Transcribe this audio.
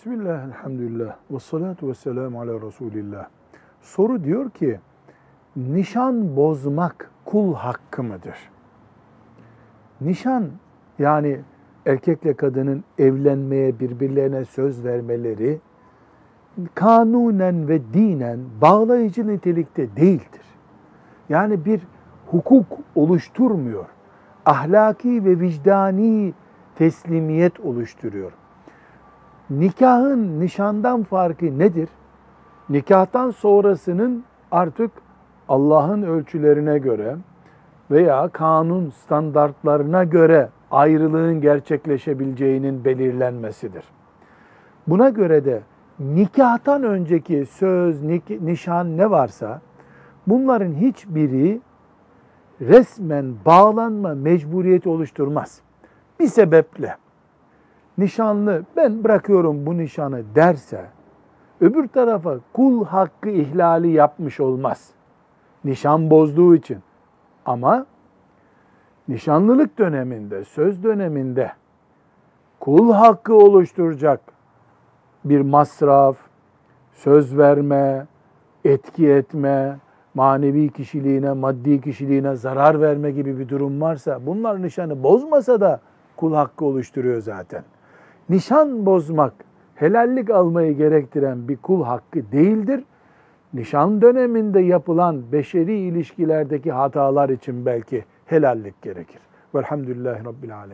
Bismillah, elhamdülillah, ve salatu ve selamu ala Resulillah. Soru diyor ki, nişan bozmak kul hakkı mıdır? Nişan, yani erkekle kadının evlenmeye, birbirlerine söz vermeleri, kanunen ve dinen bağlayıcı nitelikte değildir. Yani bir hukuk oluşturmuyor. Ahlaki ve vicdani teslimiyet oluşturuyor. Nikahın nişandan farkı nedir? Nikahtan sonrasının artık Allah'ın ölçülerine göre veya kanun standartlarına göre ayrılığın gerçekleşebileceğinin belirlenmesidir. Buna göre de nikahtan önceki söz, nişan ne varsa bunların hiçbiri resmen bağlanma mecburiyeti oluşturmaz. Bir sebeple nişanlı ben bırakıyorum bu nişanı derse öbür tarafa kul hakkı ihlali yapmış olmaz. Nişan bozduğu için. Ama nişanlılık döneminde, söz döneminde kul hakkı oluşturacak bir masraf, söz verme, etki etme, manevi kişiliğine, maddi kişiliğine zarar verme gibi bir durum varsa bunlar nişanı bozmasa da kul hakkı oluşturuyor zaten. Nişan bozmak helallik almayı gerektiren bir kul hakkı değildir. Nişan döneminde yapılan beşeri ilişkilerdeki hatalar için belki helallik gerekir. Velhamdülillahi Rabbil Alemin.